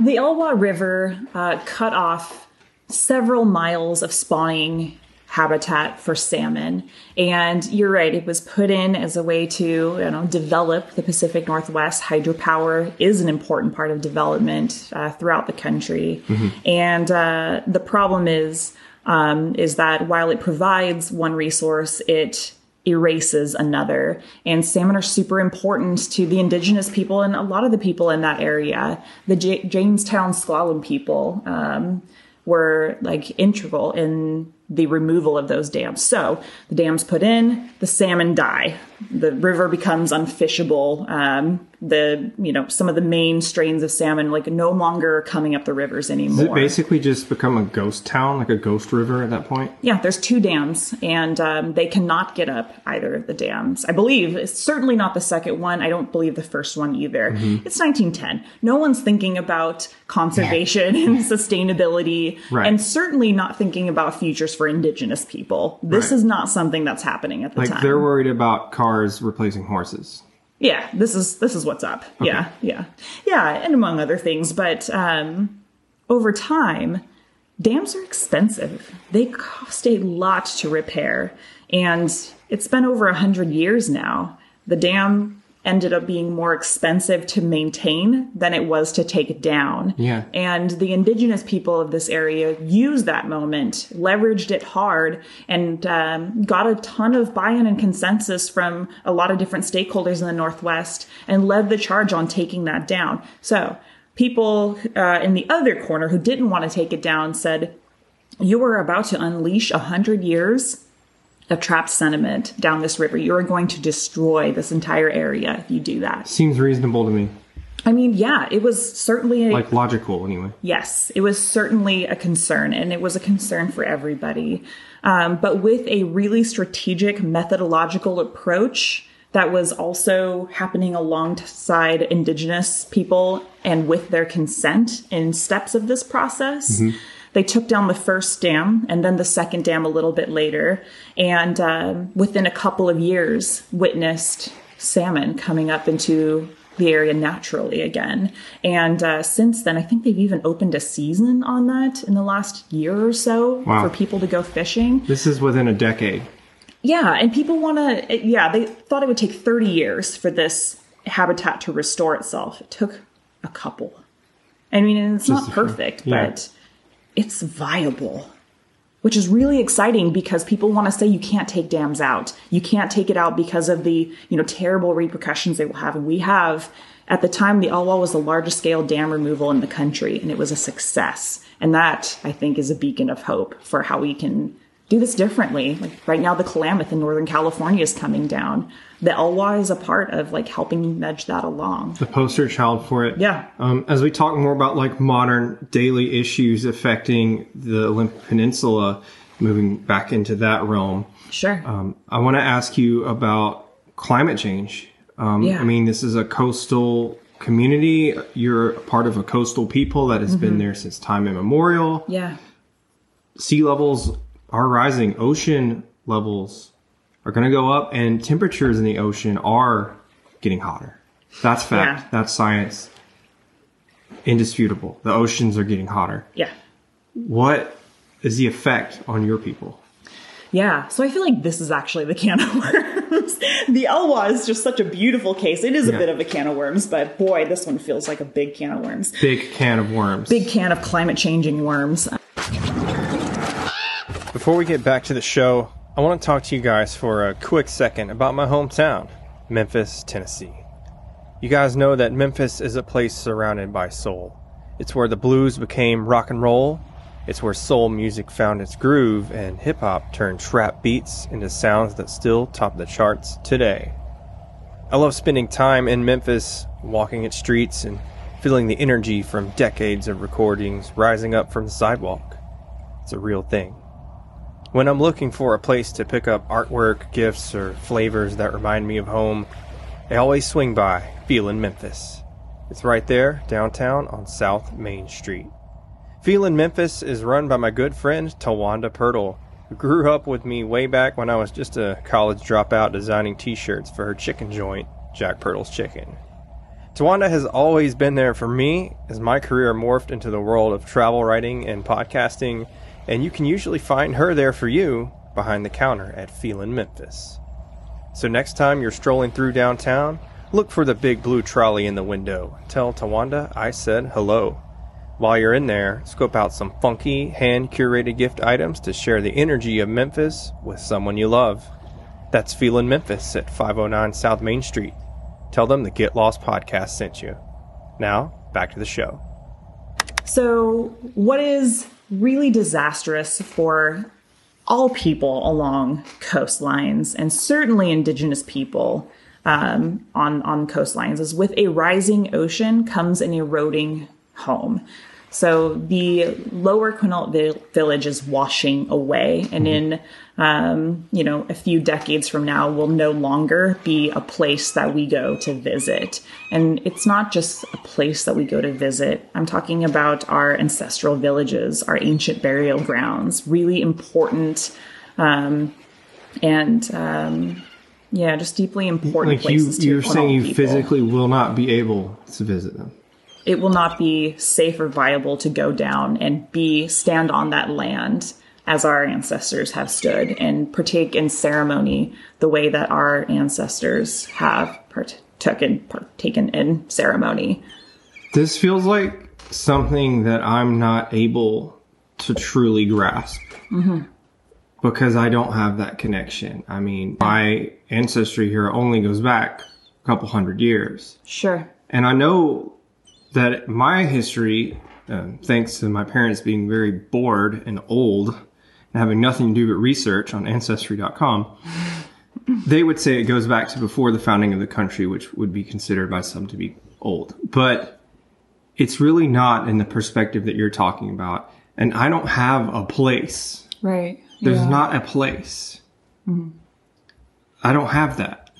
The Elwha River uh, cut off several miles of spawning habitat for salmon. And you're right, it was put in as a way to you know, develop the Pacific Northwest. Hydropower is an important part of development uh, throughout the country. And uh, the problem is, um, is that while it provides one resource, it erases another. And salmon are super important to the indigenous people and a lot of the people in that area. The J- Jamestown S'Klallam people um, were like integral in the removal of those dams. So the dams put in, the salmon die. The river becomes unfishable. Um, the you know some of the main strains of salmon like no longer coming up the rivers anymore.
Does it basically just become a ghost town, like a ghost river at that point?
Yeah, there's two dams, and um, they cannot get up either of the dams. I believe it's certainly not the second one. I don't believe the first one either.
Mm-hmm.
It's 1910. No one's thinking about conservation and sustainability,
Right.
and certainly not thinking about futures for indigenous people. This
Right.
is not something that's happening at the
Like
time.
they're worried about cars replacing horses.
Yeah, this is this is what's up. Yeah, yeah, yeah, and among other things. But um, over time, dams are expensive. They cost a lot to repair, and it's been over a hundred years now. The dam ended up being more expensive to maintain than it was to take down.
Yeah.
And the indigenous people of this area used that moment, leveraged it hard, and um, got a ton of buy in and consensus from a lot of different stakeholders in the Northwest and led the charge on taking that down. So, people uh, in the other corner who didn't want to take it down said, You are about to unleash a hundred years of trapped sediment down this river. You are going to destroy this entire area if you do that.
Seems reasonable to me.
I mean, yeah, it was certainly a,
Like logical, anyway.
Yes, it was certainly a concern, and it was a concern for everybody. Um, but with a really strategic methodological approach that was also happening alongside Indigenous people and with their consent in steps of this process. They took down the first dam and then the second dam a little bit later, and um, within a couple of years, witnessed salmon coming up into the area naturally again. And uh, since then, I think they've even opened a season on that in the last year or so
Wow.
for people to go fishing.
This is within a decade.
Yeah, and people want to, yeah, they thought it would take 30 years for this habitat to restore itself. It took a couple. I mean, it's not perfect,
Yeah.
but it's viable. Which is really exciting because people want to say you can't take dams out. You can't take it out because of the, you know, terrible repercussions they will have. And we have, at the time, the Elwha was the largest scale dam removal in the country, and it was a success. And that, I think, is a beacon of hope for how we can do this differently. Like right now, the Klamath in Northern California is coming down. The Elwha is a part of like helping you nudge that along.
The poster child for it.
Yeah.
Um, as we talk more about like modern daily issues affecting the Olympic Peninsula, moving back into that realm,
Sure.
um, I want to ask you about climate change. Um,
Yeah.
I mean, this is a coastal community. You're a part of a coastal people that has
Mm-hmm.
been there since time immemorial.
yeah.
sea levels are rising, ocean levels are going to go up, and temperatures in the ocean are getting hotter. That's fact.
Yeah.
That's science. Indisputable. The oceans are getting hotter.
Yeah.
What is the effect on your people?
Yeah, so I feel like this is actually the can of worms. the Elwha is just such a beautiful case. It is a
Yeah.
bit of a can of worms, but boy, this one feels like a big can of worms.
Big can of worms.
Big can of climate changing worms.
Before we get back to the show, I want to talk to you guys for a quick second about my hometown, Memphis, Tennessee. You guys know that Memphis is a place surrounded by soul. It's where the blues became rock and roll. It's where soul music found its groove and hip hop turned trap beats into sounds that still top the charts today. I love spending time in Memphis, walking its streets and feeling the energy from decades of recordings rising up from the sidewalk. It's a real thing. When I'm looking for a place to pick up artwork, gifts, or flavors that remind me of home, I always swing by Feelin' Memphis. It's right there, downtown on South Main Street. Feelin' Memphis is run by my good friend Tawanda Pirtle, who grew up with me way back when I was just a college dropout designing t-shirts for her chicken joint, Jack Pirtle's Chicken. Tawanda has always been there for me as my career morphed into the world of travel writing and podcasting, and you can usually find her there for you behind the counter at Feelin' Memphis. So next time you're strolling through downtown, look for the big blue trolley in the window. Tell Tawanda I said hello. While you're in there, scope out some funky, hand curated gift items to share the energy of Memphis with someone you love. That's Feelin' Memphis at 509 South Main Street. Tell them the Get Lost podcast sent you. Now, back to the show.
So, what is really disastrous for all people along coastlines, and certainly indigenous people um, on, on coastlines, is with a rising ocean comes an eroding home. So the lower Quinault vi- village is washing away, and in um, you know a few decades from now, will no longer be a place that we go to visit. And it's not just a place that we go to visit. I'm talking about our ancestral villages, our ancient burial grounds, really important, um, and um, yeah, just deeply important
Like you,
places to
you're saying you
people
physically will not be able to visit them.
It will not be safe or viable to go down and be stand on that land as our ancestors have stood and partake in ceremony the way that our ancestors have partaken partaken in ceremony.
This feels like something that I'm not able to truly grasp mm-hmm. because I don't have that connection. I mean, my ancestry here only goes back a couple hundred years.
Sure.
And I know that my history, um, thanks to my parents being very bored and old and having nothing to do but research on Ancestry.com, they would say it goes back to before the founding of the country, which would be considered by some to be old. But it's really not in the perspective that you're talking about. And I don't have a place.
Right.
There's not a place. I don't have that.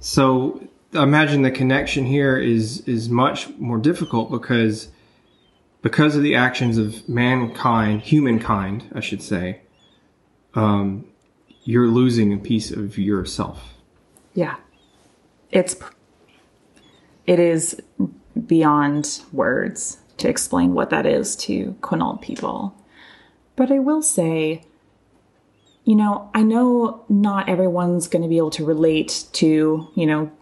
So imagine the connection here is is much more difficult because because of the actions of mankind, humankind, I should say. Um, you're losing a piece of yourself.
Yeah. It's it is beyond words to explain what that is to Quinault people. But I will say, you know, I know not everyone's going to be able to relate to, you know,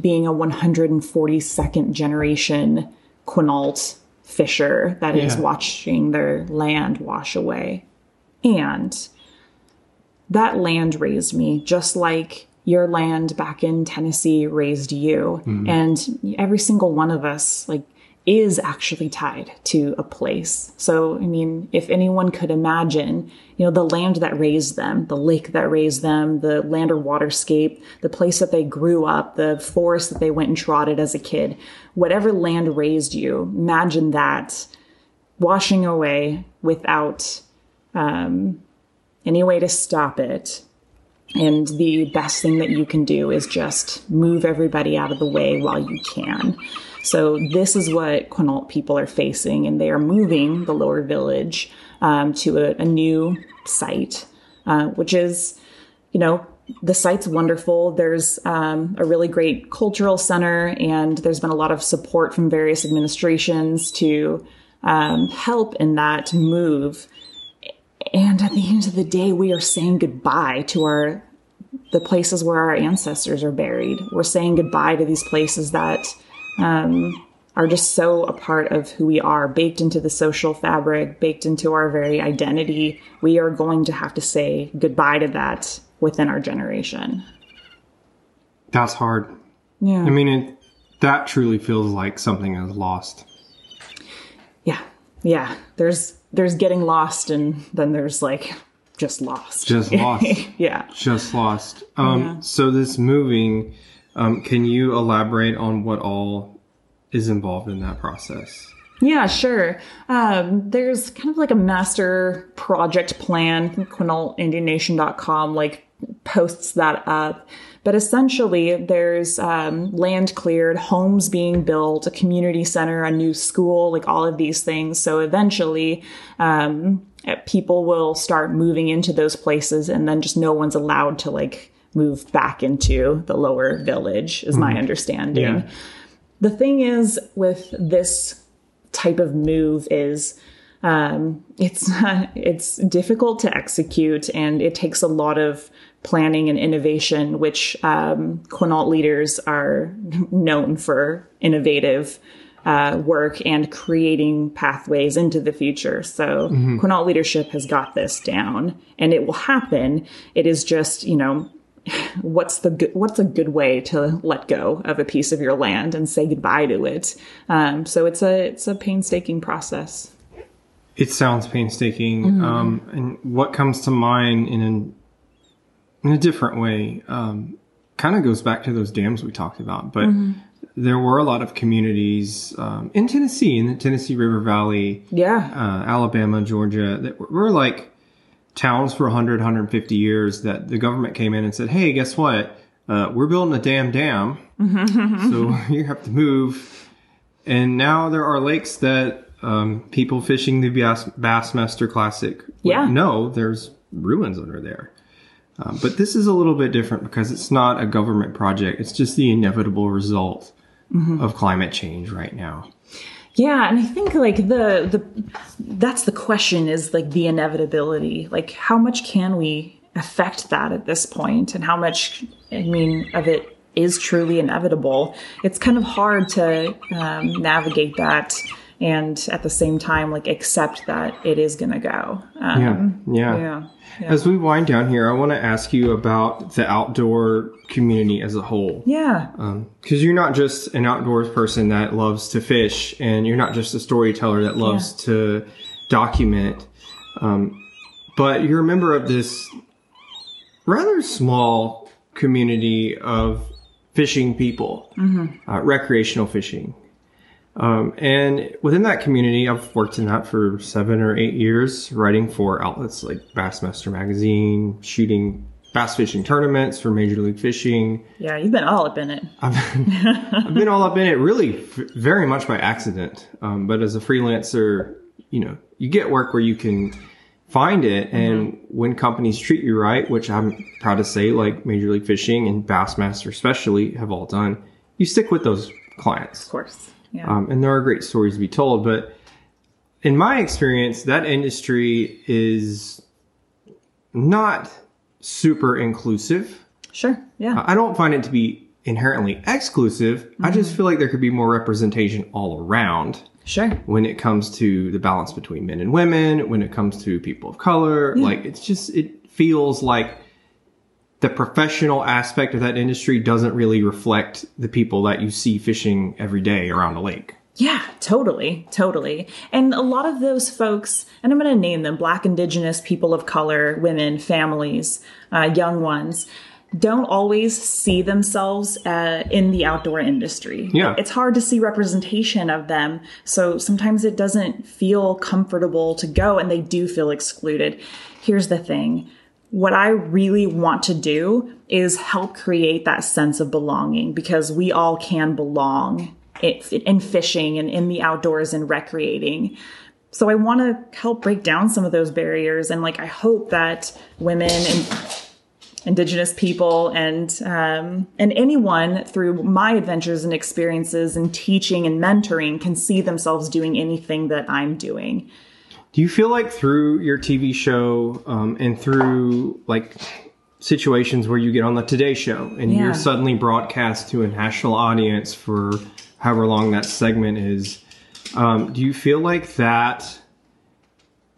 being a 142nd generation Quinault fisher that is
Yeah.
watching their land wash away. And that land raised me just like your land back in Tennessee raised you. Mm-hmm. And every single one of us, like, is actually tied to a place. So, I mean, if anyone could imagine, you know, the land that raised them, the lake that raised them, the land or waterscape, the place that they grew up, the forest that they went and trotted as a kid, whatever land raised you, imagine that washing away without um, any way to stop it. And the best thing that you can do is just move everybody out of the way while you can. So this is what Quinault people are facing, and they are moving the lower village um, to a, a new site, uh, which is, you know, the site's wonderful. There's um, a really great cultural center, and there's been a lot of support from various administrations to um, help in that move. And at the end of the day, we are saying goodbye to our the places where our ancestors are buried. We're saying goodbye to these places that um, are just so a part of who we are, baked into the social fabric, baked into our very identity. We are going to have to say goodbye to that within our generation.
That's hard.
Yeah.
I mean, it, that truly feels like something is lost.
yeah. Yeah. There's there's getting lost and then there's like just lost.
Just lost.
yeah.
Just lost. Um, So this moving, um, can you elaborate on what all is involved in that process?
Yeah, sure. Um, there's kind of like a master project plan. QuinaultIndianNation.com like posts that up. But essentially, there's um, land cleared, homes being built, a community center, a new school, like all of these things. So eventually, um, people will start moving into those places, and then just no one's allowed to like move back into the lower village, is my understanding.
Yeah.
The thing is with this type of move is um, it's it's difficult to execute and it takes a lot of planning and innovation, which um, Quinault leaders are known for innovative uh, work and creating pathways into the future. So Quinault leadership has got this down, and it will happen. It is just you know what's the good, what's a good way to let go of a piece of your land and say goodbye to it. Um, so it's a it's a painstaking process.
It sounds painstaking. Um, and what comes to mind in an, in a different way, um, kind of goes back to those dams we talked about. But there were a lot of communities um, in Tennessee, in the Tennessee River Valley,
Yeah,
uh, Alabama, Georgia, that were, like towns for 100, 150 years that the government came in and said, hey, guess what? Uh, we're building a damn dam. so you have to move. And now there are lakes that um, people fishing the Bass, Bassmaster Classic
Yeah.
know there's ruins under there. Um, but this is a little bit different because it's not a government project. It's just the inevitable result of climate change right now.
yeah, and I think like the the that's the question is like the inevitability. Like how much can we affect that at this point, and how much I mean of it is truly inevitable. It's kind of hard to um, navigate that. And at the same time, like accept that it is gonna go. Um,
yeah.
yeah.
As we wind down here, I want to ask you about the outdoor community as a whole.
Yeah.
Because you're not just an outdoors person that loves to fish, and you're not just a storyteller that loves to document, um, but you're a member of this rather small community of fishing people, uh, recreational fishing. Um, and within that community, I've worked in that for seven or eight years, writing for outlets like Bassmaster Magazine, shooting bass fishing tournaments for Major League Fishing.
Yeah, you've been all up in it.
I've been, I've been all up in it really very much by accident. Um, but as a freelancer, you know, you get work where you can find it. And when companies treat you right, which I'm proud to say, like Major League Fishing and Bassmaster especially have all done, you stick with those clients.
Of course. Yeah.
Um, and there are great stories to be told. But in my experience, that industry is not super inclusive.
sure. Yeah.
I don't find it to be inherently exclusive. I just feel like there could be more representation all around.
Sure.
when it comes to the balance between men and women, when it comes to people of color. Like it's just it feels like the professional aspect of that industry doesn't really reflect the people that you see fishing every day around a lake.
Yeah, totally, totally. And a lot of those folks, and I'm going to name them Black, Indigenous, people of color, women, families, uh, young ones, don't always see themselves uh, in the outdoor industry.
Yeah.
It's hard to see representation of them. So sometimes it doesn't feel comfortable to go and they do feel excluded. Here's the thing. What I really want to do is help create that sense of belonging because we all can belong in fishing and in the outdoors and recreating. So I want to help break down some of those barriers and like I hope that women and indigenous people and um, and anyone through my adventures and experiences and teaching and mentoring can see themselves doing anything that I'm doing.
Do you feel like through your TV show um, and through like situations where you get on the Today Show and
Yeah.
you're suddenly broadcast to a national audience for however long that segment is, um, do you feel like that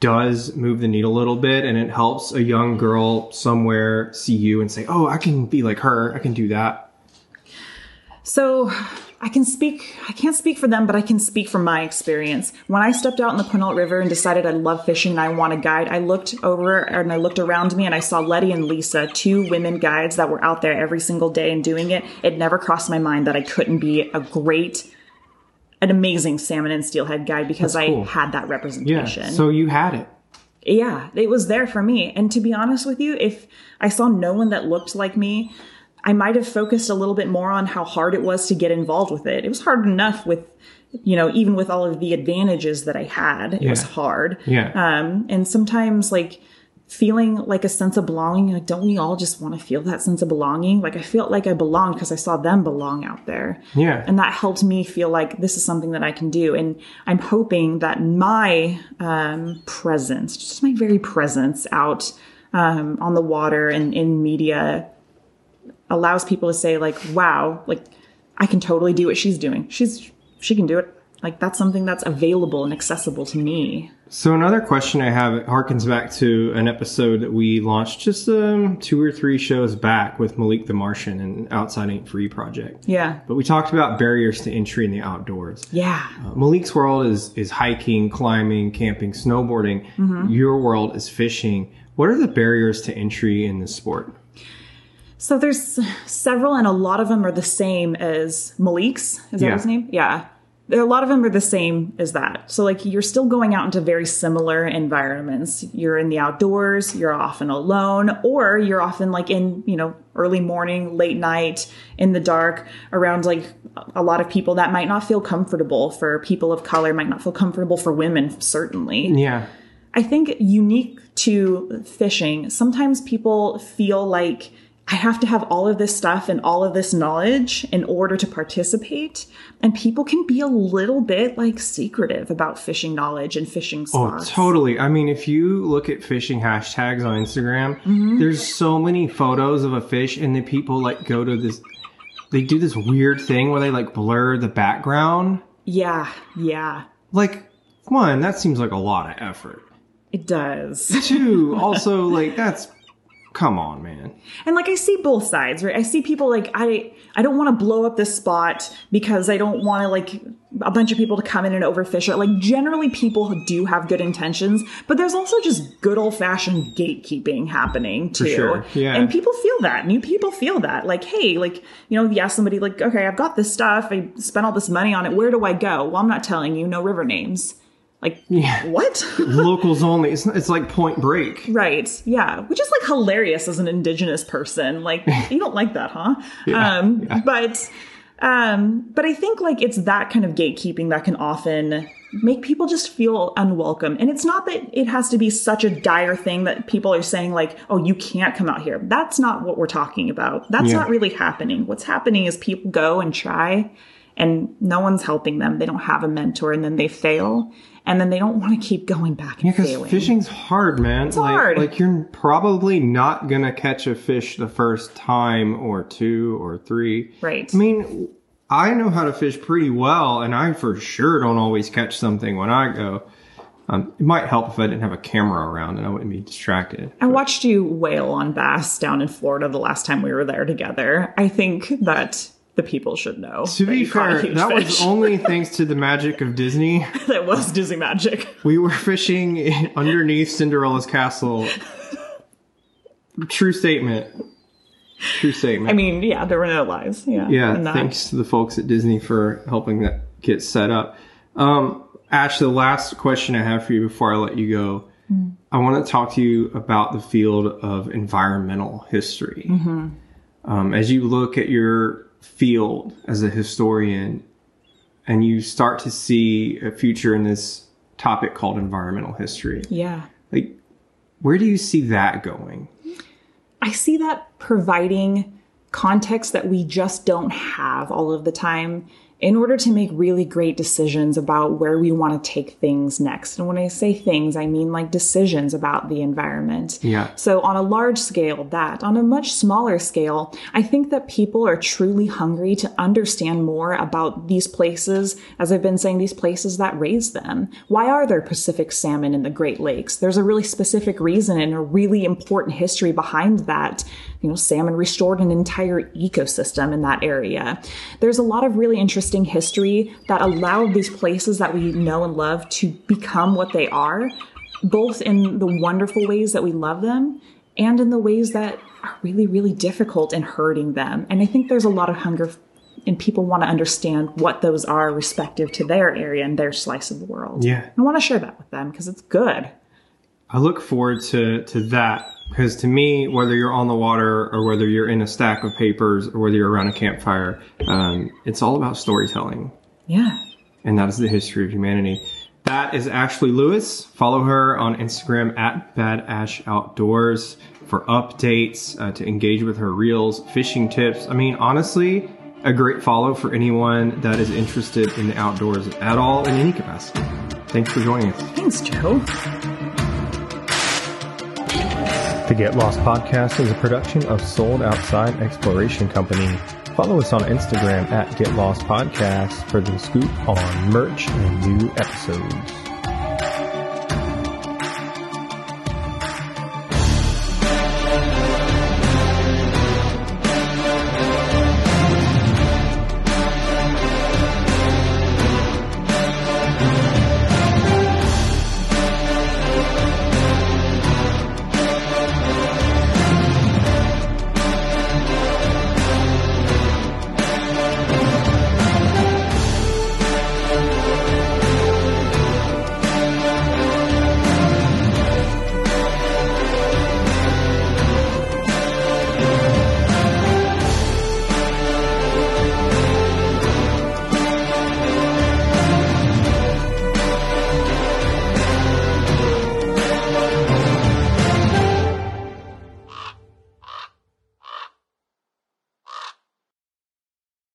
does move the needle a little bit and it helps a young girl somewhere see you and say, "Oh, I can be like her. I can do that."
So I can speak, I can't speak for them, but I can speak from my experience. When I stepped out in the Quinault River and decided I love fishing and I want a guide, I looked over and I looked around me and I saw Letty and Lisa, two women guides that were out there every single day and doing it. It never crossed my mind that I couldn't be a great, an amazing salmon and steelhead guide because
cool.
I had that representation.
Yeah.
representation.
So you had it.
yeah, it was there for me. And to be honest with you, if I saw no one that looked like me, I might have focused a little bit more on how hard it was to get involved with it. It was hard enough with, you know, even with all of the advantages that I had, it was hard.
Yeah.
Um, and sometimes like feeling like a sense of belonging, like don't we all just want to feel that sense of belonging? Like I felt like I belonged because I saw them belong out there.
Yeah.
And that helped me feel like this is something that I can do. And I'm hoping that my um, presence, just my very presence out um, on the water and in media, allows people to say like, "Wow, like I can totally do what she's doing. She's she can do it. Like that's something that's available and accessible to me."
So another question I have it harkens back to an episode that we launched just um, two or three shows back with Malik the Martian and Outside Ain't Free project.
Yeah.
But we talked about barriers to entry in the outdoors.
Yeah.
Uh, Malik's world is is hiking, climbing, camping, snowboarding. Your world is fishing. What are the barriers to entry in this sport?
So there's several, and a lot of them are the same as Malik's. Is that
Yeah.
his name? Yeah. There, a lot of them are the same as that. So like you're still going out into very similar environments. You're in the outdoors. You're often alone, or you're often like in you know early morning, late night, in the dark, around like a lot of people that might not feel comfortable for people of color. Might not feel comfortable for women. Certainly.
Yeah.
I think unique to fishing, sometimes people feel like I have to have all of this stuff and all of this knowledge in order to participate. And people can be a little bit like secretive about fishing knowledge and fishing
Oh, totally. I mean, if you look at fishing hashtags on Instagram, mm-hmm. there's so many photos of a fish, and the people like go to this. They do this weird thing where they like blur the background.
Yeah, yeah,
Like, one, that seems like a lot of effort.
it does.
Two, also like that's. Come on, man.
And like I see both sides, right? I see people like I I don't want to blow up this spot because I don't want to like a bunch of people to come in and overfish it. Like generally people do have good intentions, but there's also just good old fashioned gatekeeping happening too.
sure, yeah.
And people feel that. New people feel that. Like, hey, like, you know, you ask somebody like, okay, I've got this stuff, I spent all this money on it, where do I go? Well, I'm not telling you, no river names. Like
Yeah.
what?
Locals only. It's, it's like Point Break.
Right. Yeah. Which is like hilarious as an indigenous person. Like you don't like that, huh? um
yeah.
but um but I think like it's that kind of gatekeeping that can often make people just feel unwelcome. And it's not that it has to be such a dire thing that people are saying like, "Oh, you can't come out here." That's not what we're talking about. That's
Yeah.
not really happening. What's happening is people go and try and no one's helping them. They don't have a mentor and then they fail and then they don't want to keep going back and
Because
failing.
fishing's hard, man. It's like,
hard.
Like you're probably not gonna catch a fish the first time or two or three.
Right.
I mean, I know how to fish pretty well, and I for sure don't always catch something when I go. Um, it might help if I didn't have a camera around and I wouldn't be distracted.
I watched you whale on bass down in Florida the last time we were there together. I think that the people should know.
To be
you caught a
fair, that was only thanks to the magic of Disney.
that was Disney magic.
We were fishing underneath Cinderella's castle. True statement. True statement.
I mean, yeah, there were no lies. Yeah,
yeah, thanks to the folks at Disney for helping that get set up. Um, Ash, the last question I have for you before I let you go,
Hmm.
I want to talk to you about the field of environmental history.
Mm-hmm.
Um, as you look at your field as a historian, and you start to see a future in this topic called environmental history,
Yeah.
like where do you see that going?
I see that providing context that we just don't have all of the time in order to make really great decisions about where we want to take things next. And when I say things, I mean like decisions about the environment.
Yeah.
So on a large scale, that. On a much smaller scale, I think that people are truly hungry to understand more about these places, as I've been saying, these places that raise them. Why are there Pacific salmon in the Great Lakes? There's a really specific reason and a really important history behind that. You know, salmon restored an entire ecosystem in that area. There's a lot of really interesting history that allowed these places that we know and love to become what they are both in the wonderful ways that we love them and in the ways that are really, really difficult and hurting them. And I think there's a lot of hunger and people want to understand what those are respective to their area and their slice of the world.
Yeah.
I want to share that with them because it's good.
I look forward to to that because to me, whether you're on the water or whether you're in a stack of papers or whether you're around a campfire, um, it's all about storytelling,
Yeah.
and that is the history of humanity. That is Ashley Lewis. Follow her on Instagram at Bad Ash Outdoors for updates, uh, to engage with her reels, fishing tips. I mean, honestly, a great follow for anyone that is interested in the outdoors at all in any capacity. Thanks for joining us.
Thanks, Joe.
The Get Lost podcast is a production of Sold Outside Exploration Company. Follow us on Instagram at Get Lost Podcast for the scoop on merch and new episodes.